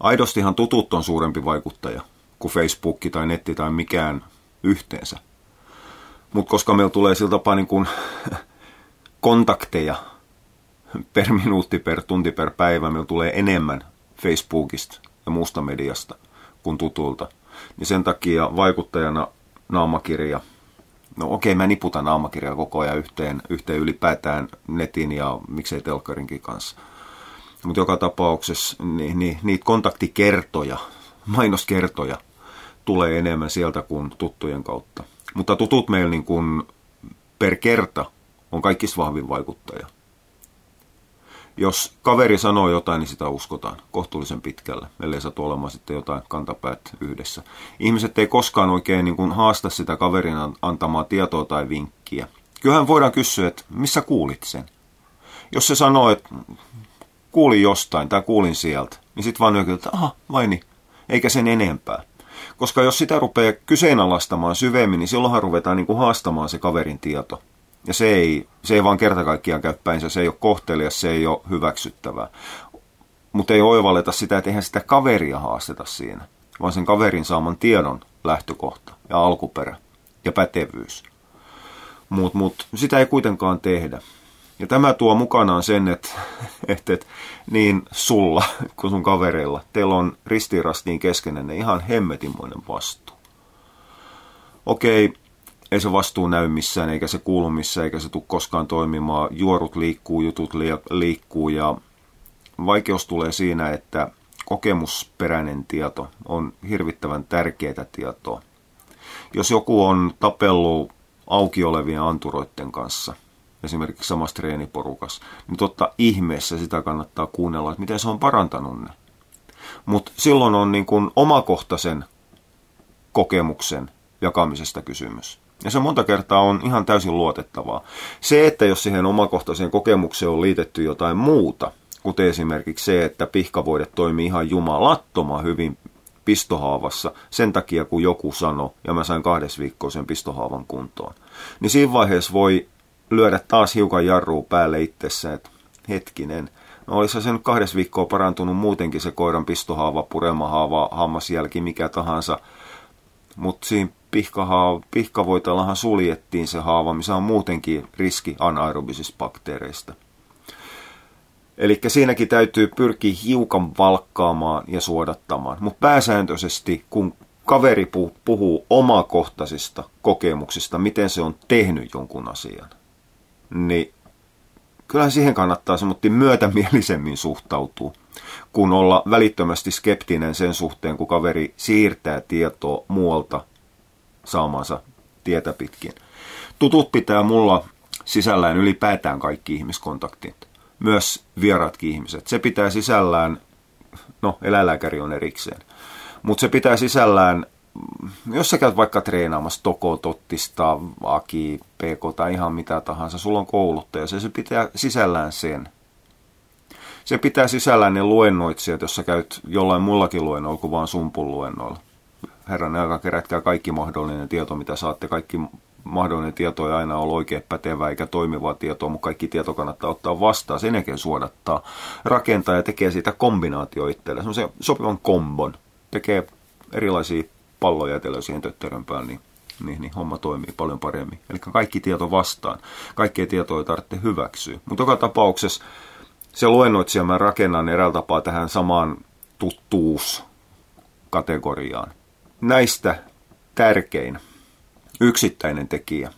Aidostihan tutut on suurempi vaikuttaja kuin Facebook tai netti tai mikään yhteensä. Mutta koska meillä tulee sillä tapaa niin kuin kontakteja per minuutti, per tunti, per päivä, meillä tulee enemmän Facebookista ja muusta mediasta kuin tutulta. Niin sen takia vaikuttajana naamakirja, no okei mä niputan naamakirjaa koko ajan yhteen, yhteen ylipäätään netin ja miksei telkkarinkin kanssa. Mutta joka tapauksessa niin, niin, niitä kontaktikertoja, mainoskertoja tulee enemmän sieltä kuin tuttujen kautta. Mutta tutut meillä niin kuin per kerta on kaikista vahvin vaikuttaja. Jos kaveri sanoo jotain, niin sitä uskotaan kohtuullisen pitkälle, ellei satu olemaan sitten jotain kantapäät yhdessä. Ihmiset ei koskaan oikein niin kuin haasta sitä kaverin antamaa tietoa tai vinkkiä. Kyllähän voidaan kysyä, että missä kuulit sen? Jos se sanoo, että kuulin jostain tai kuulin sieltä, niin sitten vaan että aha, vai niin, eikä sen enempää. Koska jos sitä rupeaa kyseenalaistamaan syvemmin, niin silloinhan ruvetaan niin kuin haastamaan se kaverin tieto. Ja se ei, se ei vaan kerta kaikkiaan käy päinsä, se ei ole kohtelias, se ei ole hyväksyttävää. Mutta ei oivalleta sitä, että eihän sitä kaveria haasteta siinä, vaan sen kaverin saaman tiedon lähtökohta ja alkuperä ja pätevyys. Mutta mut, sitä ei kuitenkaan tehdä. Ja tämä tuo mukanaan sen, että, että, että niin sulla kuin sun kavereilla, teillä on ristiinrastiin keskenenne ihan hemmetinmoinen vastuu. Okei, ei se vastuu näy missään, eikä se kuulu missään, eikä se tule koskaan toimimaan. Juorut liikkuu, jutut liikkuu ja vaikeus tulee siinä, että kokemusperäinen tieto on hirvittävän tärkeää tietoa. Jos joku on tapellut auki olevien anturoiden kanssa, esimerkiksi samassa treeniporukas, niin totta ihmeessä sitä kannattaa kuunnella, että miten se on parantanut ne. Mutta silloin on niin kuin omakohtaisen kokemuksen jakamisesta kysymys. Ja se monta kertaa on ihan täysin luotettavaa. Se, että jos siihen omakohtaiseen kokemukseen on liitetty jotain muuta, kuten esimerkiksi se, että pihkavoidet toimii ihan jumalattoman hyvin pistohaavassa sen takia, kun joku sanoi, ja mä sain kahdessa viikkoa sen pistohaavan kuntoon. Niin siinä vaiheessa voi lyödä taas hiukan jarruu päälle itsessä, että hetkinen, no olisi se nyt kahdessa viikkoa parantunut muutenkin se koiran pistohaava, puremahaava, hammasjälki, mikä tahansa, mutta siinä pihkahaa, pihkavoitellahan suljettiin se haava, missä on muutenkin riski anaerobisista bakteereista. Eli siinäkin täytyy pyrkiä hiukan valkkaamaan ja suodattamaan. Mutta pääsääntöisesti, kun kaveri puhuu omakohtaisista kokemuksista, miten se on tehnyt jonkun asian, niin kyllähän siihen kannattaa semmoinen myötämielisemmin suhtautua, kun olla välittömästi skeptinen sen suhteen, kun kaveri siirtää tietoa muualta saamansa tietä pitkin. Tutut pitää mulla sisällään ylipäätään kaikki ihmiskontaktit, myös vieraatkin ihmiset. Se pitää sisällään, no eläinlääkäri on erikseen, mutta se pitää sisällään, jos sä käyt vaikka treenaamassa Toko, Tottista, Aki, PK tai ihan mitä tahansa, sulla on kouluttaja, se, se pitää sisällään sen. Se pitää sisällään ne luennoitsijat, jos sä käyt jollain mullakin luennoilla kuin vaan sumpun luennoilla herran aika kerätkää kaikki mahdollinen tieto, mitä saatte. Kaikki mahdollinen tieto ei aina ole oikein pätevää eikä toimivaa tietoa, mutta kaikki tieto kannattaa ottaa vastaan. Sen jälkeen suodattaa, rakentaa ja tekee siitä kombinaatio itselle. Sopivan kombon. Tekee erilaisia palloja etelä siihen tötterön päälle, niin, niin, niin homma toimii paljon paremmin. Eli kaikki tieto vastaan. Kaikkea tietoa ei tarvitse hyväksyä. Mutta joka tapauksessa se luennoitsija mä rakennan eräällä tapaa tähän samaan tuttuus kategoriaan näistä tärkein yksittäinen tekijä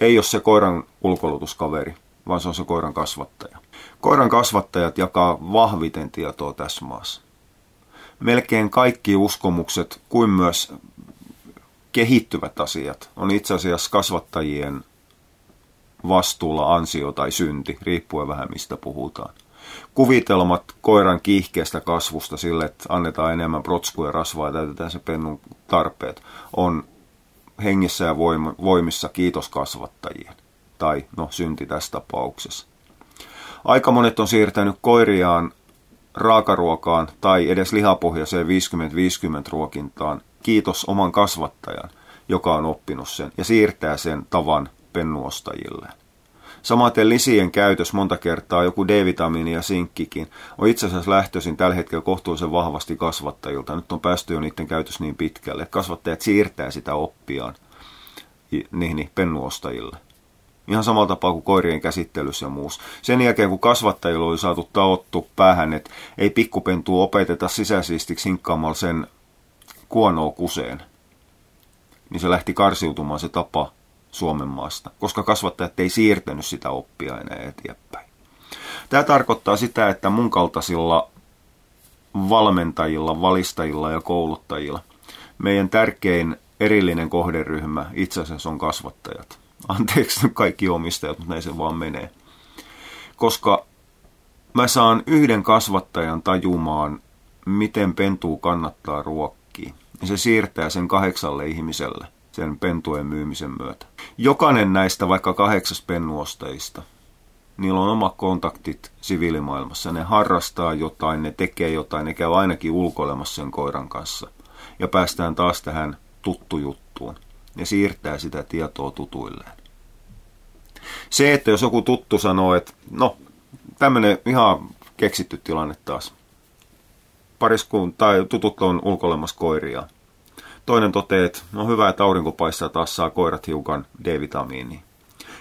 ei ole se koiran ulkolutuskaveri, vaan se on se koiran kasvattaja. Koiran kasvattajat jakaa vahviten tietoa tässä maassa. Melkein kaikki uskomukset kuin myös kehittyvät asiat on itse asiassa kasvattajien vastuulla ansio tai synti, riippuen vähän mistä puhutaan kuvitelmat koiran kiihkeästä kasvusta sille, että annetaan enemmän protskuja rasvaa ja täytetään se pennun tarpeet, on hengissä ja voimissa kiitos kasvattajien. Tai no synti tässä tapauksessa. Aika monet on siirtänyt koiriaan raakaruokaan tai edes lihapohjaiseen 50-50 ruokintaan kiitos oman kasvattajan, joka on oppinut sen ja siirtää sen tavan pennuostajilleen. Samaten lisien käytös monta kertaa, joku D-vitamiini ja sinkkikin, on itse asiassa lähtöisin tällä hetkellä kohtuullisen vahvasti kasvattajilta. Nyt on päästy jo niiden käytös niin pitkälle, että kasvattajat siirtää sitä oppiaan niihin pennuostajille. Ihan samalla tapaa kuin koirien käsittelyssä ja muussa. Sen jälkeen, kun kasvattajilla oli saatu taottu päähän, että ei pikkupentua opeteta sisäsiistiksi hinkkaamalla sen kuonoa kuseen, niin se lähti karsiutumaan se tapa Suomen maasta, koska kasvattajat ei siirtänyt sitä oppia enää eteenpäin. Tämä tarkoittaa sitä, että mun kaltaisilla valmentajilla, valistajilla ja kouluttajilla meidän tärkein erillinen kohderyhmä itse asiassa on kasvattajat. Anteeksi nyt kaikki omistajat, mutta näin se vaan menee. Koska mä saan yhden kasvattajan tajumaan, miten pentuu kannattaa ruokkia. Ja se siirtää sen kahdeksalle ihmiselle sen pentujen myymisen myötä. Jokainen näistä vaikka kahdeksas pennuostajista, niillä on omat kontaktit siviilimaailmassa. Ne harrastaa jotain, ne tekee jotain, ne käy ainakin ulkoilemassa sen koiran kanssa. Ja päästään taas tähän tuttujuttuun ja siirtää sitä tietoa tutuilleen. Se, että jos joku tuttu sanoo, että no, tämmöinen ihan keksitty tilanne taas. Pariskuun tai tutut on ulkoilemassa koiria. Toinen toteaa, että no hyvä, että aurinko paistaa, taas saa koirat hiukan D-vitamiinia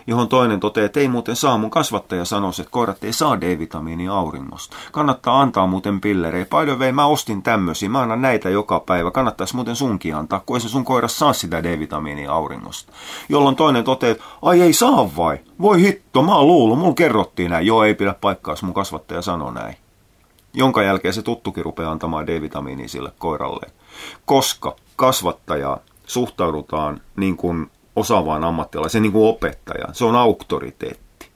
johon toinen toteaa, että ei muuten saa. Mun kasvattaja sanoi, että koirat ei saa D-vitamiinia auringosta. Kannattaa antaa muuten pillerejä. The way, mä ostin tämmöisiä. Mä annan näitä joka päivä. Kannattaisi muuten sunkin antaa, kun ei se sun koira saa sitä D-vitamiinia auringosta. Jolloin toinen toteaa, että ai ei saa vai? Voi hitto, mä oon luullut, mulla kerrottiin näin. Joo, ei pidä paikkaa, mun kasvattaja sanoi näin. Jonka jälkeen se tuttukin rupeaa antamaan D-vitamiinia sille koiralle. Koska kasvattajaa suhtaudutaan niin kuin osaavaan ammattilaiseen, niin kuin opettajaan. Se on auktoriteetti.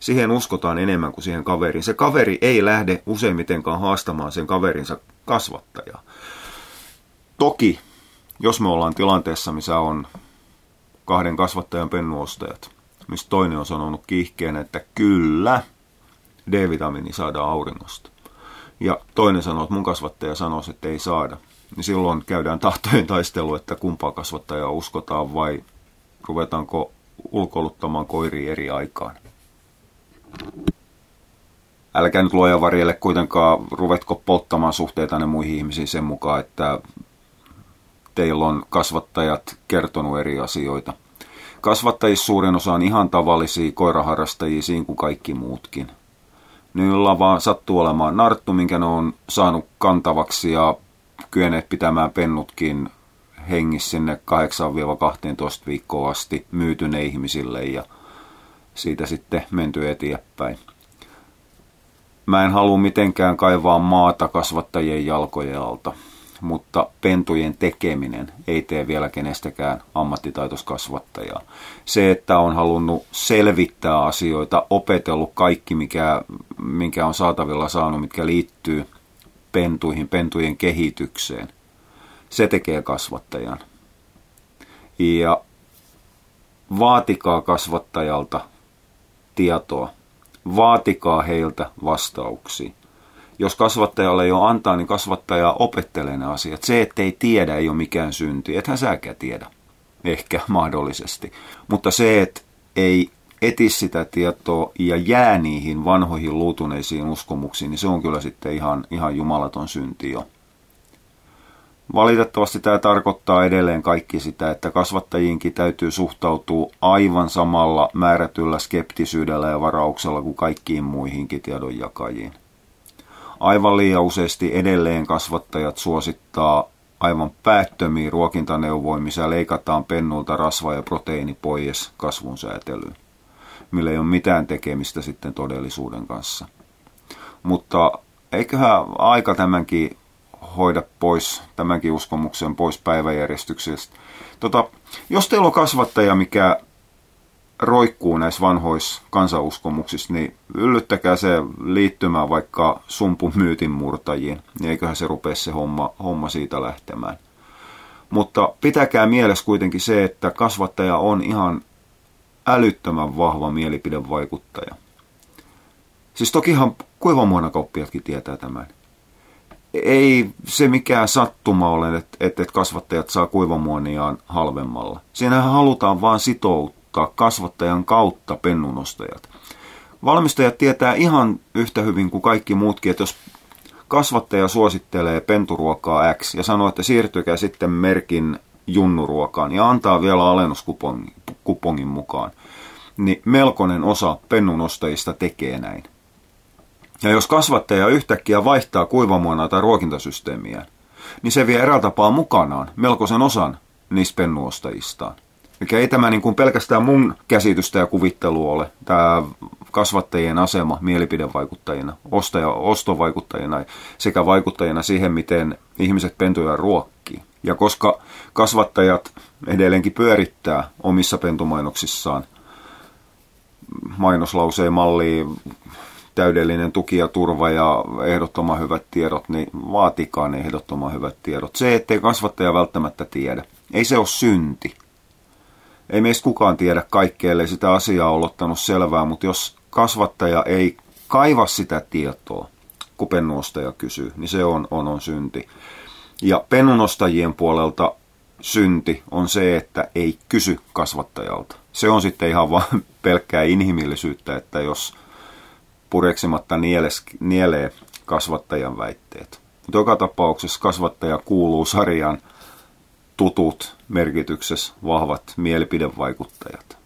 Siihen uskotaan enemmän kuin siihen kaveriin. Se kaveri ei lähde useimmitenkaan haastamaan sen kaverinsa kasvattajaa. Toki, jos me ollaan tilanteessa, missä on kahden kasvattajan pennuostajat, mistä toinen on sanonut kiihkeänä, että kyllä, D-vitamiini saadaan auringosta. Ja toinen sanoo, että mun kasvattaja sanoo, että ei saada niin silloin käydään tahtojen taistelu, että kumpaa kasvattajaa uskotaan vai ruvetaanko ulkoiluttamaan koiria eri aikaan. Älkää nyt luoja varjelle kuitenkaan ruvetko polttamaan suhteita ne muihin ihmisiin sen mukaan, että teillä on kasvattajat kertonut eri asioita. Kasvattajissa suurin osa on ihan tavallisia koiraharrastajia siinä kuin kaikki muutkin. Niillä vaan sattuu olemaan narttu, minkä ne on saanut kantavaksi ja kyenneet pitämään pennutkin hengissä sinne 8-12 viikkoa asti myytyne ihmisille ja siitä sitten menty eteenpäin. Mä en halua mitenkään kaivaa maata kasvattajien jalkojen alta, mutta pentujen tekeminen ei tee vielä kenestäkään ammattitaitoskasvattajaa. Se, että on halunnut selvittää asioita, opetellut kaikki, mikä, minkä on saatavilla saanut, mitkä liittyy pentuihin, pentujen kehitykseen. Se tekee kasvattajan. Ja vaatikaa kasvattajalta tietoa. Vaatikaa heiltä vastauksia. Jos kasvattajalle ei ole antaa, niin kasvattaja opettelee ne asiat. Se, ettei tiedä, ei ole mikään synti. Ethän säkään tiedä. Ehkä mahdollisesti. Mutta se, että ei eti sitä tietoa ja jää niihin vanhoihin luutuneisiin uskomuksiin, niin se on kyllä sitten ihan, ihan jumalaton synti jo. Valitettavasti tämä tarkoittaa edelleen kaikki sitä, että kasvattajiinkin täytyy suhtautua aivan samalla määrätyllä skeptisyydellä ja varauksella kuin kaikkiin muihinkin tiedonjakajiin. Aivan liian useasti edelleen kasvattajat suosittaa aivan päättömiä ruokintaneuvoja, missä leikataan pennulta rasva ja proteiini pois kasvun säätelyyn millä ei ole mitään tekemistä sitten todellisuuden kanssa. Mutta eiköhän aika tämänkin hoida pois, tämänkin uskomuksen pois päiväjärjestyksestä. Tota, jos teillä on kasvattaja, mikä roikkuu näissä vanhoissa kansauskomuksissa, niin yllyttäkää se liittymään vaikka sumpun myytin murtajiin, niin eiköhän se rupea se homma, homma siitä lähtemään. Mutta pitäkää mielessä kuitenkin se, että kasvattaja on ihan älyttömän vahva mielipidevaikuttaja. Siis tokihan kuivamuonakauppiatkin tietää tämän. Ei se mikään sattuma ole, että, että kasvattajat saa kuivamuoniaan halvemmalla. Siinähän halutaan vaan sitoa, vakuuttaa kasvattajan kautta pennunostajat. Valmistajat tietää ihan yhtä hyvin kuin kaikki muutkin, että jos kasvattaja suosittelee penturuokaa X ja sanoo, että siirtykää sitten merkin junnuruokaan ja antaa vielä alennuskupongin mukaan, niin melkoinen osa pennunostajista tekee näin. Ja jos kasvattaja yhtäkkiä vaihtaa kuivamuonaa tai ruokintasysteemiä, niin se vie eräällä tapaa mukanaan melkoisen osan niistä pennuostajistaan. Eli ei tämä niin kuin pelkästään mun käsitystä ja kuvittelu ole, tämä kasvattajien asema mielipidevaikuttajina, ostaja, ostovaikuttajina sekä vaikuttajina siihen, miten ihmiset pentuja ruokkii. Ja koska kasvattajat edelleenkin pyörittää omissa pentumainoksissaan mainoslauseen malliin täydellinen tuki ja turva ja ehdottoman hyvät tiedot, niin vaatikaan ehdottoman hyvät tiedot. Se, ettei kasvattaja välttämättä tiedä, ei se ole synti. Ei meistä kukaan tiedä kaikkea, ellei sitä asiaa ole ottanut selvää, mutta jos kasvattaja ei kaiva sitä tietoa, kun pennuostaja kysyy, niin se on, on, on synti. Ja pennunostajien puolelta synti on se, että ei kysy kasvattajalta. Se on sitten ihan vain pelkkää inhimillisyyttä, että jos pureksimatta nieles, nielee kasvattajan väitteet. Mutta joka tapauksessa kasvattaja kuuluu sarjaan tutut merkityksessä vahvat mielipidevaikuttajat.